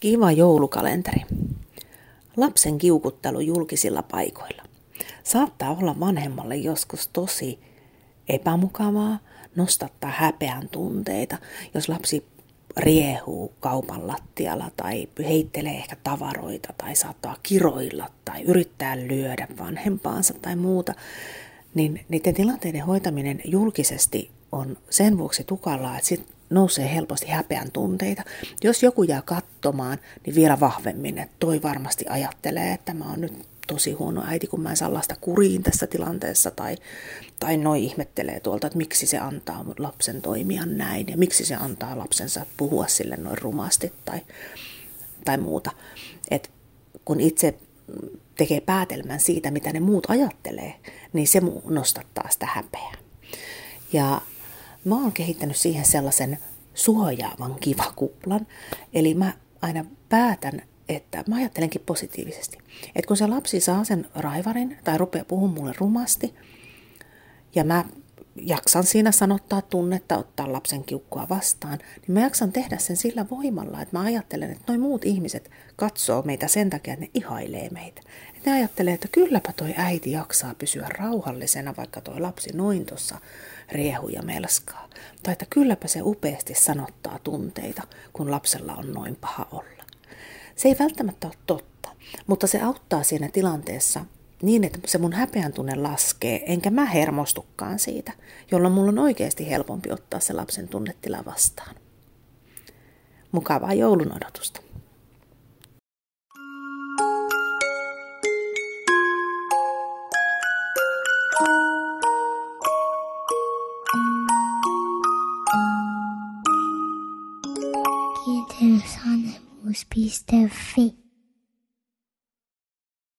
Kiva joulukalenteri. Lapsen kiukuttelu julkisilla paikoilla. Saattaa olla vanhemmalle joskus tosi epämukavaa nostattaa häpeän tunteita, jos lapsi riehuu kaupan lattialla tai heittelee ehkä tavaroita tai saattaa kiroilla tai yrittää lyödä vanhempaansa tai muuta, niin niiden tilanteiden hoitaminen julkisesti on sen vuoksi tukalla, että sit nousee helposti häpeän tunteita. Jos joku jää katsomaan, niin vielä vahvemmin, että toi varmasti ajattelee, että mä oon nyt tosi huono äiti, kun mä en saa lasta kuriin tässä tilanteessa, tai, tai noi ihmettelee tuolta, että miksi se antaa lapsen toimia näin, ja miksi se antaa lapsensa puhua sille noin rumasti, tai, tai muuta. Et kun itse tekee päätelmän siitä, mitä ne muut ajattelee, niin se nostattaa sitä häpeää. Ja mä oon kehittänyt siihen sellaisen suojaavan kivakuplan. Eli mä aina päätän, että mä ajattelenkin positiivisesti. Että kun se lapsi saa sen raivarin tai rupeaa puhumaan mulle rumasti, ja mä jaksan siinä sanottaa tunnetta, ottaa lapsen kiukkua vastaan, niin mä jaksan tehdä sen sillä voimalla, että mä ajattelen, että noin muut ihmiset katsoo meitä sen takia, että ne ihailee meitä. Että ne ajattelee, että kylläpä toi äiti jaksaa pysyä rauhallisena, vaikka toi lapsi noin tuossa riehu ja melskaa. Tai että kylläpä se upeasti sanottaa tunteita, kun lapsella on noin paha olla. Se ei välttämättä ole totta, mutta se auttaa siinä tilanteessa niin, että se mun häpeän tunne laskee, enkä mä hermostukaan siitä, jolloin mulla on oikeasti helpompi ottaa se lapsen tunnetila vastaan. Mukavaa joulun odotusta. Kiitos, Annemus.fi